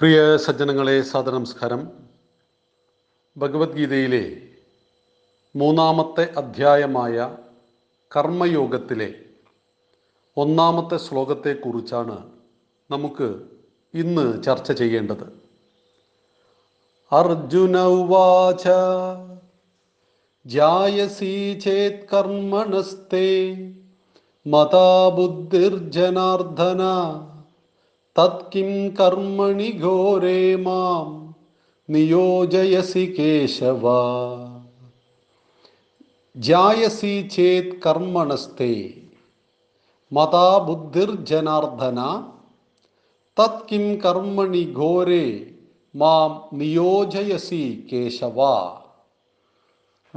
പ്രിയ സജ്ജനങ്ങളെ സാദനമസ്കാരം ഭഗവത്ഗീതയിലെ മൂന്നാമത്തെ അധ്യായമായ കർമ്മയോഗത്തിലെ ഒന്നാമത്തെ ശ്ലോകത്തെക്കുറിച്ചാണ് നമുക്ക് ഇന്ന് ചർച്ച ചെയ്യേണ്ടത്. അർജുന ഉവാച ജായസി ചേത് കർമ്മണസ്തേ മതാ തത്കിം കർമ്മണി ഘോരേ മാം നിയോജയസി കേശവ. ജായസി ചേത് കർമ്മണസ്തേ മതാ ബുദ്ധിർജനാർദ്ദന തത്കിം കർമ്മണി ഘോരേ മാം നിയോജയസി കേശവ.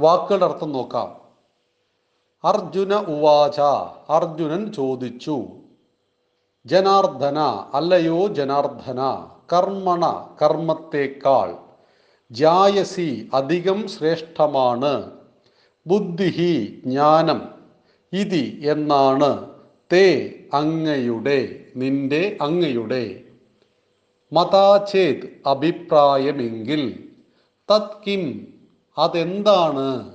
വാക്കുകളുടെ അർത്ഥം നോക്കാം. അർജുന ഉവാച അർജുനൻ ചോദിച്ചു. ജനാർദ്ദന അല്ലയോ ജനാർദ്ദന കർമ്മണ കർമ്മത്തേക്കാൾ ജായസി അധികം ശ്രേഷ്ഠമാണ്. ബുദ്ധിഹി ജ്ഞാനം ഇതി എന്നാണ്. തേ അങ്ങയുടെ നിന്റെ അങ്ങയുടെ. മതാചേത് അഭിപ്രായമെങ്കിൽ തത് കിം അതെന്താണ്?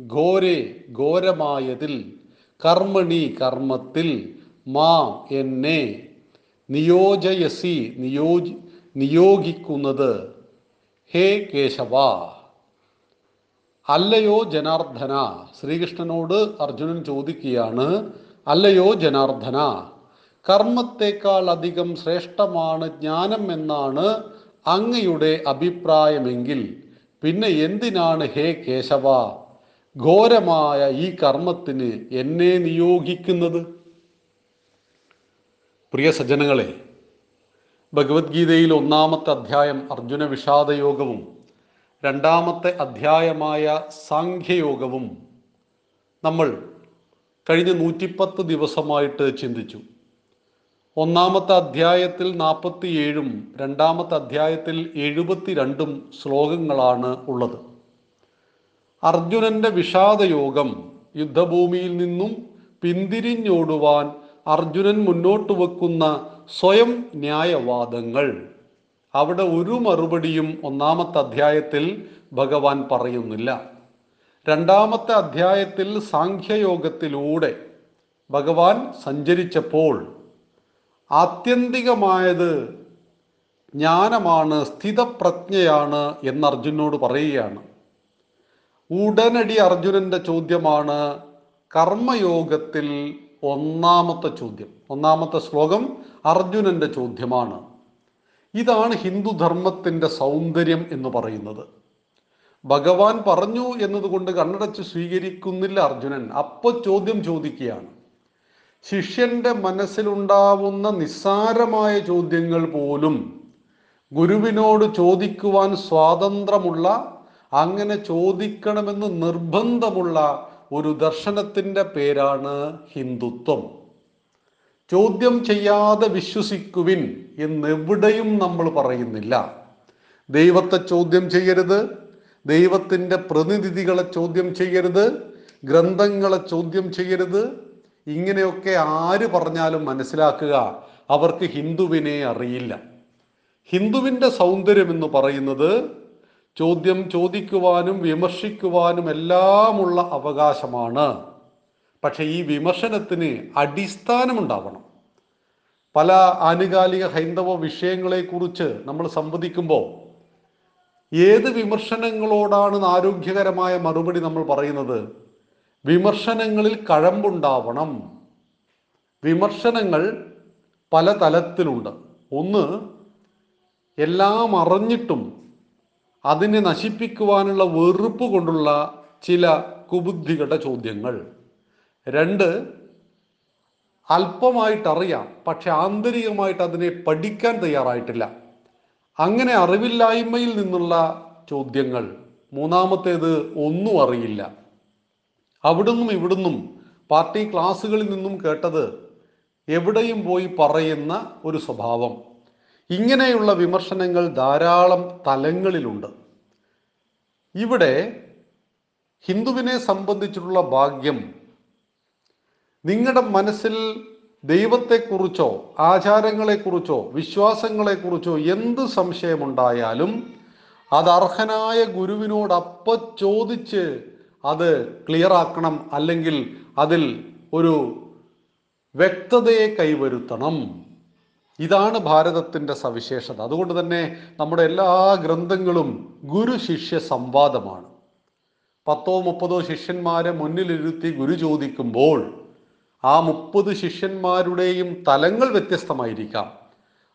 ഘോരെ ഘോരമായതിൽ കർമ്മണി കർമ്മത്തിൽ മാം എന്നെ നിയോജയസി നിയോജി നിയോഗിക്കുന്നത് ഹേ കേശവ. അല്ലയോ ജനാർദ്ദന. ശ്രീകൃഷ്ണനോട് അർജുനൻ ചോദിക്കുകയാണ് അല്ലയോ ജനാർദ്ദന കർമ്മത്തെക്കാൾ അധികം ശ്രേഷ്ഠമാണ് ജ്ഞാനം എന്നാണ് അങ്ങയുടെ അഭിപ്രായമെങ്കിൽ പിന്നെ എന്തിനാണ് ഹേ കേശവ? ഘോരമായ ഈ കർമ്മത്തിന് എന്നെ നിയോഗിക്കുന്നത്? പ്രിയ സജ്ജനങ്ങളെ ഭഗവത്ഗീതയിൽ ഒന്നാമത്തെ അധ്യായം അർജുന വിഷാദയോഗവും രണ്ടാമത്തെ അധ്യായമായ സാഖ്യയോഗവും നമ്മൾ കഴിഞ്ഞ നൂറ്റിപ്പത്ത് ദിവസമായിട്ട് ചിന്തിച്ചു. ഒന്നാമത്തെ അധ്യായത്തിൽ നാൽപ്പത്തിയേഴും രണ്ടാമത്തെ അധ്യായത്തിൽ എഴുപത്തിരണ്ടും ശ്ലോകങ്ങളാണ് ഉള്ളത്. അർജുനന്റെ വിഷാദയോഗം യുദ്ധഭൂമിയിൽ നിന്നും പിന്തിരിഞ്ഞോടുവാൻ അർജുനൻ മുന്നോട്ട് വെക്കുന്ന സ്വയം ന്യായവാദങ്ങൾ. അവിടെ ഒരു മറുപടിയും ഒന്നാമത്തെ അധ്യായത്തിൽ ഭഗവാൻ പറയുന്നില്ല. രണ്ടാമത്തെ അധ്യായത്തിൽ സാഖ്യയോഗത്തിലൂടെ ഭഗവാൻ സഞ്ചരിച്ചപ്പോൾ ആത്യന്തികമായത് ജ്ഞാനമാണ് സ്ഥിതപ്രജ്ഞയാണ് എന്ന് അർജുനോട് പറയുകയാണ്. ഉടനടി അർജുനന്റെ ചോദ്യമാണ് കർമ്മയോഗത്തിൽ ഒന്നാമത്തെ ചോദ്യം ഒന്നാമത്തെ ശ്ലോകം അർജുനന്റെ ചോദ്യമാണ്. ഇതാണ് ഹിന്ദുധർമ്മത്തിന്റെ സൗന്ദര്യം എന്ന് പറയുന്നത്. ഭഗവാൻ പറഞ്ഞു എന്നതുകൊണ്ട് കണ്ണടച്ച് സ്വീകരിക്കുന്നില്ല അർജുനൻ. അപ്പൊ ചോദ്യം ചോദിക്കുകയാണ്. ശിഷ്യന്റെ മനസ്സിലുണ്ടാവുന്ന നിസ്സാരമായ ചോദ്യങ്ങൾ പോലും ഗുരുവിനോട് ചോദിക്കുവാൻ സ്വാതന്ത്ര്യമുള്ള അങ്ങനെ ചോദിക്കണമെന്ന് നിർബന്ധമുള്ള ഒരു ദർശനത്തിന്റെ പേരാണ് ഹിന്ദുത്വം. ചോദ്യം ചെയ്യാതെ വിശ്വസിക്കുവിൻ എന്നെവിടെയും നമ്മൾ പറയുന്നില്ല. ദൈവത്തെ ചോദ്യം ചെയ്യരുത് ദൈവത്തിന്റെ പ്രതിനിധികളെ ചോദ്യം ചെയ്യരുത് ഗ്രന്ഥങ്ങളെ ചോദ്യം ചെയ്യരുത്. ഇങ്ങനെയൊക്കെ ആര് പറഞ്ഞാലും മനസ്സിലാക്കുക അവർക്ക് ഹിന്ദുവിനെ അറിയില്ല. ഹിന്ദുവിന്റെ സൗന്ദര്യം എന്ന് പറയുന്നത് ചോദ്യം ചോദിക്കുവാനും വിമർശിക്കുവാനും എല്ലാമുള്ള അവകാശമാണ്. പക്ഷെ ഈ വിമർശനത്തിന് അടിസ്ഥാനമുണ്ടാവണം. പല ആനുകാലിക ഹൈന്ദവ വിഷയങ്ങളെക്കുറിച്ച് നമ്മൾ സംവദിക്കുമ്പോൾ ഏത് വിമർശനങ്ങളോടാണ് ആരോഗ്യകരമായ മറുപടി നമ്മൾ പറയുന്നത്? വിമർശനങ്ങളിൽ കഴമ്പുണ്ടാവണം. വിമർശനങ്ങൾ പല തലത്തിലുണ്ട്. ഒന്ന് എല്ലാം അറിഞ്ഞിട്ടും അതിനെ നശിപ്പിക്കുവാനുള്ള വെറുപ്പ് കൊണ്ടുള്ള ചില കുബുദ്ധികളുടെ ചോദ്യങ്ങൾ. രണ്ട് അല്പമായിട്ടറിയാം പക്ഷെ ആന്തരികമായിട്ട് അതിനെ പഠിക്കാൻ തയ്യാറായിട്ടില്ല. അങ്ങനെ അറിവില്ലായ്മയിൽ നിന്നുള്ള ചോദ്യങ്ങൾ. മൂന്നാമത്തേത് ഒന്നും അറിയില്ല. അവിടുന്നും ഇവിടുന്നും പാർട്ടി ക്ലാസ്സുകളിൽ നിന്നും കേട്ടത് എവിടെയും പോയി പറയുന്ന ഒരു സ്വഭാവം. ഇങ്ങനെയുള്ള വിമർശനങ്ങൾ ധാരാളം തലങ്ങളിലുണ്ട്. ഇവിടെ ഹിന്ദുവിനെ സംബന്ധിച്ചിട്ടുള്ള ഭാഗ്യം നിങ്ങളുടെ മനസ്സിൽ ദൈവത്തെക്കുറിച്ചോ ആചാരങ്ങളെക്കുറിച്ചോ വിശ്വാസങ്ങളെക്കുറിച്ചോ എന്ത് സംശയമുണ്ടായാലും അത് അർഹനായ ഗുരുവിനോട് അപ്പ ചോദിച്ച് അത് ക്ലിയർ ആക്കണം അല്ലെങ്കിൽ അതിൽ ഒരു വ്യക്തതയെ കൈവരുത്തണം. ഇതാണ് ഭാരതത്തിന്റെ സവിശേഷത. അതുകൊണ്ട് തന്നെ നമ്മുടെ എല്ലാ ഗ്രന്ഥങ്ങളും ഗുരു ശിഷ്യ സംവാദമാണ്. പത്തോ മുപ്പതോ ശിഷ്യന്മാരെ മുന്നിലിരുത്തി ഗുരു ചോദിക്കുമ്പോൾ ആ മുപ്പത് ശിഷ്യന്മാരുടെയും തലങ്ങൾ വ്യത്യസ്തമായിരിക്കാം.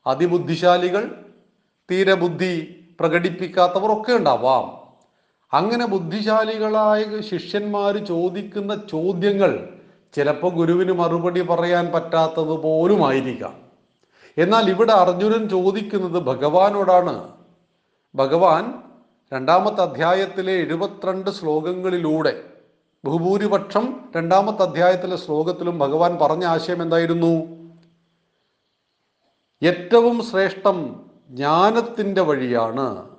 അതിബുദ്ധിശാലികൾ തീരബുദ്ധി പ്രകടിപ്പിക്കാത്തവർ ഒക്കെ ഉണ്ടാവാം. അങ്ങനെ ബുദ്ധിശാലികളായ ശിഷ്യന്മാർ ചോദിക്കുന്ന ചോദ്യങ്ങൾ ചിലപ്പോൾ ഗുരുവിന് മറുപടി പറയാൻ പറ്റാത്തത് പോലും ആയിരിക്കാം എന്നാൽ ഇവിടെ അർജുനൻ ചോദിക്കുന്നത് ഭഗവാനോടാണ്. ഭഗവാൻ രണ്ടാമത്തെ അധ്യായത്തിലെ എഴുപത്തിരണ്ട് ശ്ലോകങ്ങളിലൂടെ ബഹുഭൂരിപക്ഷം രണ്ടാമത്തെ അധ്യായത്തിലെ ശ്ലോകത്തിലും ഭഗവാൻ പറഞ്ഞ ആശയം എന്തായിരുന്നു? ഏറ്റവും ശ്രേഷ്ഠം ജ്ഞാനത്തിന്റെ വഴിയാണ്.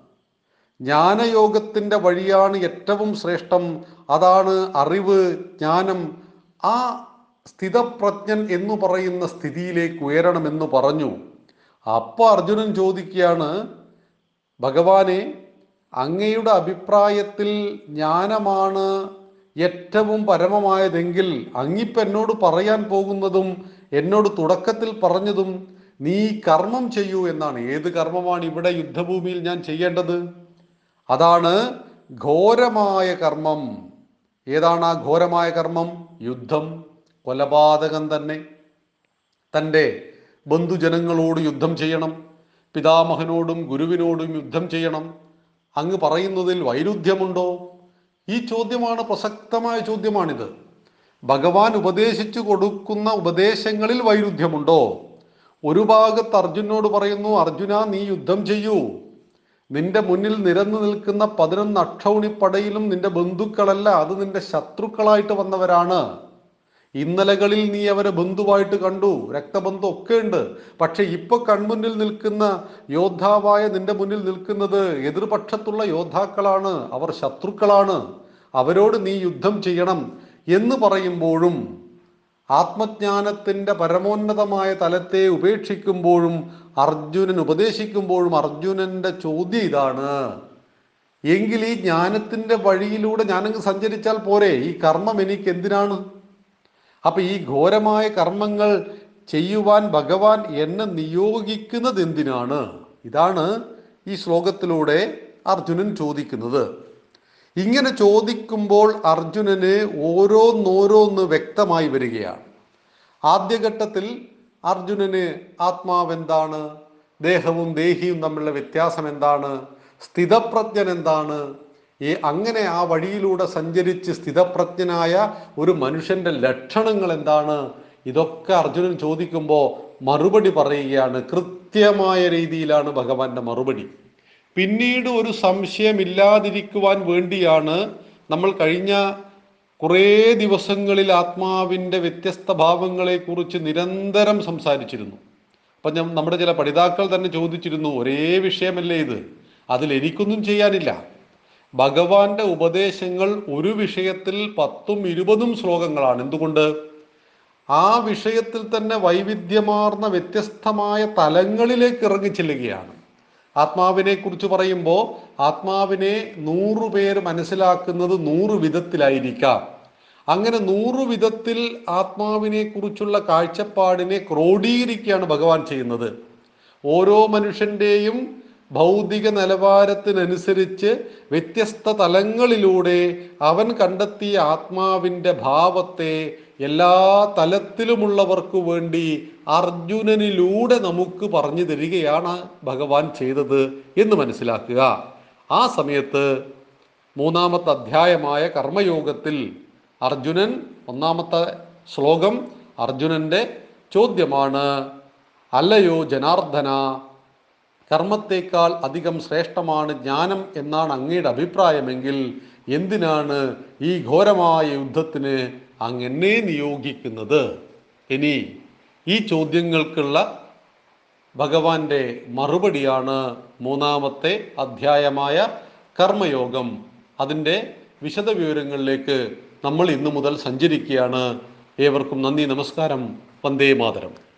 ജ്ഞാനയോഗത്തിന്റെ വഴിയാണ് ഏറ്റവും ശ്രേഷ്ഠം. അതാണ് അറിവ് ജ്ഞാനം. ആ സ്ഥിതപ്രജ്ഞൻ എന്ന് പറയുന്ന സ്ഥിതിയിലേക്ക് ഉയരണമെന്ന് പറഞ്ഞു. അപ്പോൾ അർജുനൻ ചോദിക്കുകയാണ് ഭഗവാനെ അങ്ങയുടെ അഭിപ്രായത്തിൽ ജ്ഞാനമാണ് ഏറ്റവും പരമമായതെങ്കിൽ അങ്ങിപ്പം എന്നോട് പറയാൻ പോകുന്നതും എന്നോട് തുടക്കത്തിൽ പറഞ്ഞതും നീ കർമ്മം ചെയ്യൂ എന്നാണ്. ഏത് കർമ്മമാണ് ഇവിടെ യുദ്ധഭൂമിയിൽ ഞാൻ ചെയ്യേണ്ടത്? അതാണ് ഘോരമായ കർമ്മം. ഏതാണ് ആ ഘോരമായ കർമ്മം? യുദ്ധം. കൊലപാതകം തന്നെ. തന്റെ ബന്ധുജനങ്ങളോട് യുദ്ധം ചെയ്യണം. പിതാമഹനോടും ഗുരുവിനോടും യുദ്ധം ചെയ്യണം. അങ്ങ് പറയുന്നതിൽ വൈരുദ്ധ്യമുണ്ടോ? ഈ ചോദ്യമാണ് പ്രസക്തമായ ചോദ്യമാണിത്. ഭഗവാൻ ഉപദേശിച്ചു കൊടുക്കുന്ന ഉപദേശങ്ങളിൽ വൈരുദ്ധ്യമുണ്ടോ? ഒരു ഭാഗത്ത് അർജുനോട് പറയുന്നു അർജുന നീ യുദ്ധം ചെയ്യൂ. നിന്റെ മുന്നിൽ നിരന്നു നിൽക്കുന്ന പതിനൊന്ന് അക്ഷൗണിപ്പടയിലും നിന്റെ ബന്ധുക്കളല്ല അത് നിന്റെ ശത്രുക്കളായിട്ട് വന്നവരാണ്. ഇന്നലകളിൽ നീ അവരെ ബന്ധുവായിട്ട് കണ്ടു രക്തബന്ധം ഒക്കെ ഉണ്ട്. പക്ഷെ ഇപ്പൊ കൺമുന്നിൽ നിൽക്കുന്ന യോദ്ധാവായ നിന്റെ മുന്നിൽ നിൽക്കുന്നത് എതിർപക്ഷത്തുള്ള യോദ്ധാക്കളാണ് അവർ ശത്രുക്കളാണ്. അവരോട് നീ യുദ്ധം ചെയ്യണം എന്ന് പറയുമ്പോഴും ആത്മജ്ഞാനത്തിന്റെ പരമോന്നതമായ തലത്തെ ഉപേക്ഷിക്കുമ്പോഴും അർജുനൻ ഉപദേശിക്കുമ്പോഴും അർജുനന്റെ ചോദ്യം ഇതാണ്. എങ്കിൽ ഈ ജ്ഞാനത്തിന്റെ വഴിയിലൂടെ ഞാനങ്ങ് സഞ്ചരിച്ചാൽ പോരെ? ഈ കർമ്മം എനിക്ക് എന്തിനാണ്? അപ്പൊ ഈ ഘോരമായ കർമ്മങ്ങൾ ചെയ്യുവാൻ ഭഗവാൻ എന്നെ നിയോഗിക്കുന്നത് എന്തിനാണ്? ഇതാണ് ഈ ശ്ലോകത്തിലൂടെ അർജുനൻ ചോദിക്കുന്നത്. ഇങ്ങനെ ചോദിക്കുമ്പോൾ അർജുനന് ഓരോന്നോരോന്ന് വ്യക്തമായി വരികയാണ്. ആദ്യഘട്ടത്തിൽ അർജുനന് ആത്മാവെന്താണ്? ദേഹവും ദേഹിയും തമ്മിലുള്ള വ്യത്യാസം എന്താണ് സ്ഥിതപ്രജ്ഞൻ എന്താണ്? ഈ അങ്ങനെ ആ വഴിയിലൂടെ സഞ്ചരിച്ച് സ്ഥിതപ്രജ്ഞനായ ഒരു മനുഷ്യന്റെ ലക്ഷണങ്ങൾ എന്താണ്? ഇതൊക്കെ അർജുനൻ ചോദിക്കുമ്പോൾ മറുപടി പറയുകയാണ്. കൃത്യമായ രീതിയിലാണ് ഭഗവാന്റെ മറുപടി. പിന്നീട് ഒരു സംശയമില്ലാതിരിക്കുവാൻ വേണ്ടിയാണ് നമ്മൾ കഴിഞ്ഞ കുറേ ദിവസങ്ങളിൽ ആത്മാവിന്റെ വ്യത്യസ്ത ഭാവങ്ങളെക്കുറിച്ച് നിരന്തരം സംസാരിച്ചിരുന്നു. അപ്പം നമ്മുടെ ചില പഠിതാക്കൾ തന്നെ ചോദിച്ചിരുന്നു ഒരേ വിഷയമല്ലേ ഇത്? അതിൽ എനിക്കൊന്നും ചെയ്യാനില്ല. ഭഗവാന്റെ ഉപദേശങ്ങൾ ഒരു വിഷയത്തിൽ പത്തും ഇരുപതും ശ്ലോകങ്ങളാണ്. എന്തുകൊണ്ട്? ആ വിഷയത്തിൽ തന്നെ വൈവിധ്യമാർന്ന വ്യത്യസ്തമായ തലങ്ങളിലേക്ക് ഇറങ്ങിച്ചെല്ലുകയാണ് ആത്മാവിനെ കുറിച്ച് പറയുമ്പോൾ ആത്മാവിനെ നൂറു പേര് മനസ്സിലാക്കുന്നത് നൂറ് വിധത്തിലായിരിക്കാം. അങ്ങനെ നൂറു വിധത്തിൽ ആത്മാവിനെ കുറിച്ചുള്ള കാഴ്ചപ്പാടിനെ ക്രോഡീകരിക്കുകയാണ് ഭഗവാൻ ചെയ്യുന്നത്. ഓരോ മനുഷ്യന്റെയും ഭൗതിക നിലവാരത്തിനനുസരിച്ച് വ്യത്യസ്ത തലങ്ങളിലൂടെ അവൻ കണ്ടെത്തിയ ആത്മാവിന്റെ ഭാവത്തെ എല്ലാ തലത്തിലുമുള്ളവർക്കു വേണ്ടി അർജുനനിലൂടെ നമുക്ക് പറഞ്ഞു തരികയാണ് ഭഗവാൻ ചെയ്തത് എന്ന് മനസ്സിലാക്കുക. ആ സമയത്ത് മൂന്നാമത്തെ അധ്യായമായ കർമ്മയോഗത്തിൽ അർജുനൻ ഒന്നാമത്തെ ശ്ലോകം അർജുനന്റെ ചോദ്യമാണ് അല്ലയോ ജനാർദ്ദന കർമ്മത്തേക്കാൾ അധികം ശ്രേഷ്ഠമാണ് ജ്ഞാനം എന്നാണ് അങ്ങയുടെ അഭിപ്രായമെങ്കിൽ എന്തിനാണ് ഈ ഘോരമായ യുദ്ധത്തിന് അങ്ങ് എന്നെ നിയോഗിക്കുന്നത്? ഇനി ഈ ചോദ്യങ്ങൾക്കുള്ള ഭഗവാന്റെ മറുപടിയാണ് മൂന്നാമത്തെ അധ്യായമായ കർമ്മയോഗം. അതിന്റെ വിശദവിവരങ്ങളിലേക്ക് നമ്മൾ ഇന്നു മുതൽ സഞ്ചരിക്കുകയാണ്. ഏവർക്കും നന്ദി നമസ്കാരം. വന്ദേ മാതരം.